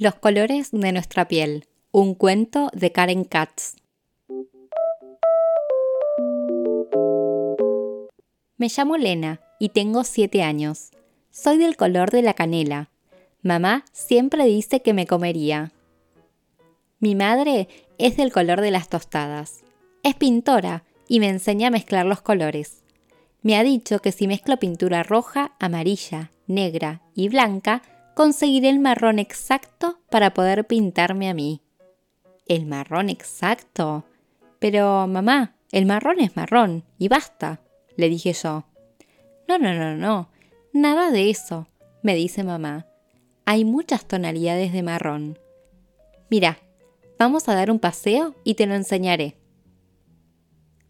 Los colores de nuestra piel. Un cuento de Karen Katz. Me llamo Lena y tengo 7 años. Soy del color de la canela. Mamá siempre dice que me comería. Mi madre es del color de las tostadas. Es pintora y me enseña a mezclar los colores. Me ha dicho que si mezclo pintura roja, amarilla, negra y blanca, conseguiré el marrón exacto para poder pintarme a mí. ¿El marrón exacto? Pero, mamá, el marrón es marrón, y basta, le dije yo. No, no, no, no, nada de eso, me dice mamá. Hay muchas tonalidades de marrón. Mira, vamos a dar un paseo y te lo enseñaré.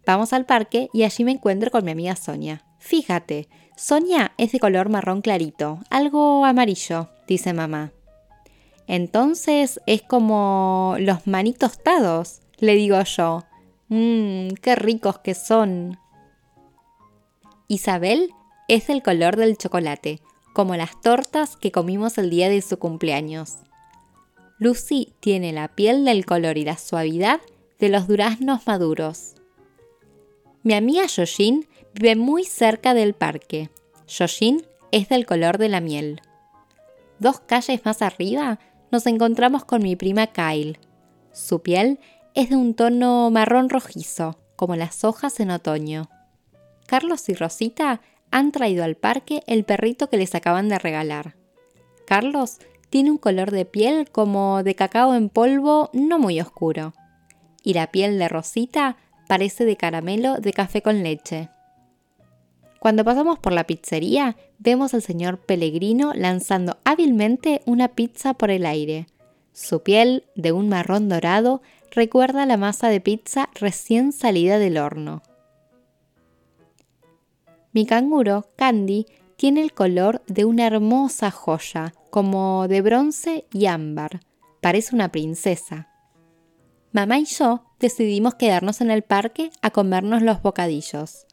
Vamos al parque y allí me encuentro con mi amiga Sonia. Fíjate, Sonia es de color marrón clarito, algo amarillo, dice mamá. Entonces es como los manitos tostados, le digo yo. Mmm, qué ricos que son. Isabel es del color del chocolate, como las tortas que comimos el día de su cumpleaños. Lucy tiene la piel del color y la suavidad de los duraznos maduros. Mi amiga Yoshin vive muy cerca del parque. Yoshin es del color de la miel. Dos calles más arriba nos encontramos con mi prima Kyle. Su piel es de un tono marrón rojizo, como las hojas en otoño. Carlos y Rosita han traído al parque el perrito que les acaban de regalar. Carlos tiene un color de piel como de cacao en polvo no muy oscuro. Y la piel de Rosita parece de caramelo de café con leche. Cuando pasamos por la pizzería, vemos al señor Pellegrino lanzando hábilmente una pizza por el aire. Su piel, de un marrón dorado, recuerda la masa de pizza recién salida del horno. Mi canguro, Candy, tiene el color de una hermosa joya, como de bronce y ámbar. Parece una princesa. Mamá y yo decidimos quedarnos en el parque a comernos los bocadillos.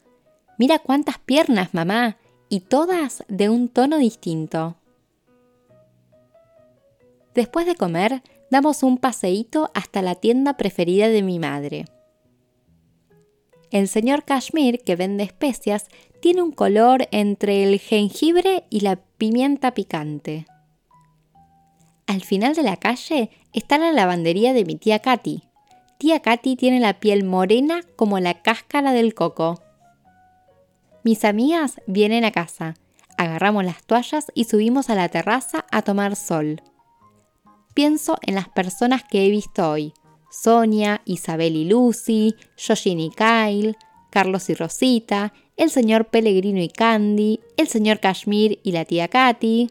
Mira cuántas piernas, mamá, y todas de un tono distinto. Después de comer, damos un paseíto hasta la tienda preferida de mi madre. El señor Kashmir, que vende especias, tiene un color entre el jengibre y la pimienta picante. Al final de la calle está la lavandería de mi tía Katy, Tía Katy tiene la piel morena como la cáscara del coco. Mis amigas vienen a casa. Agarramos las toallas y subimos a la terraza a tomar sol. Pienso en las personas que he visto hoy. Sonia, Isabel y Lucy, Yoshin y Kyle, Carlos y Rosita, el señor Pellegrino y Candy, el señor Kashmir y la tía Katy.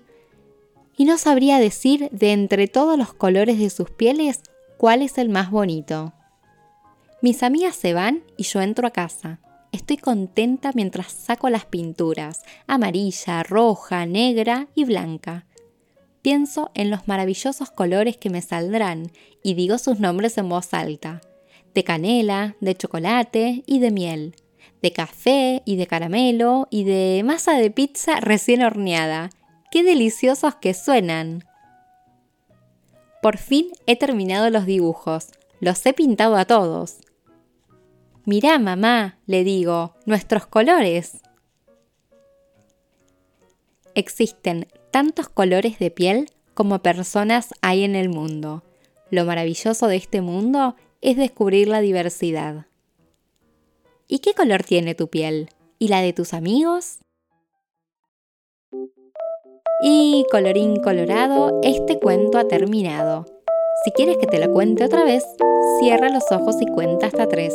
Y no sabría decir de entre todos los colores de sus pieles cuál es el más bonito. Mis amigas se van y yo entro a casa. Estoy contenta mientras saco las pinturas, amarilla, roja, negra y blanca. Pienso en los maravillosos colores que me saldrán y digo sus nombres en voz alta. De canela, de chocolate y de miel. De café y de caramelo y de masa de pizza recién horneada. ¡Qué deliciosos que suenan! Por fin he terminado los dibujos. Los he pintado a todos. Mirá, mamá, le digo, nuestros colores. Existen tantos colores de piel como personas hay en el mundo. Lo maravilloso de este mundo es descubrir la diversidad. ¿Y qué color tiene tu piel? ¿Y la de tus amigos? Y colorín colorado, este cuento ha terminado. Si quieres que te lo cuente otra vez, cierra los ojos y cuenta hasta tres.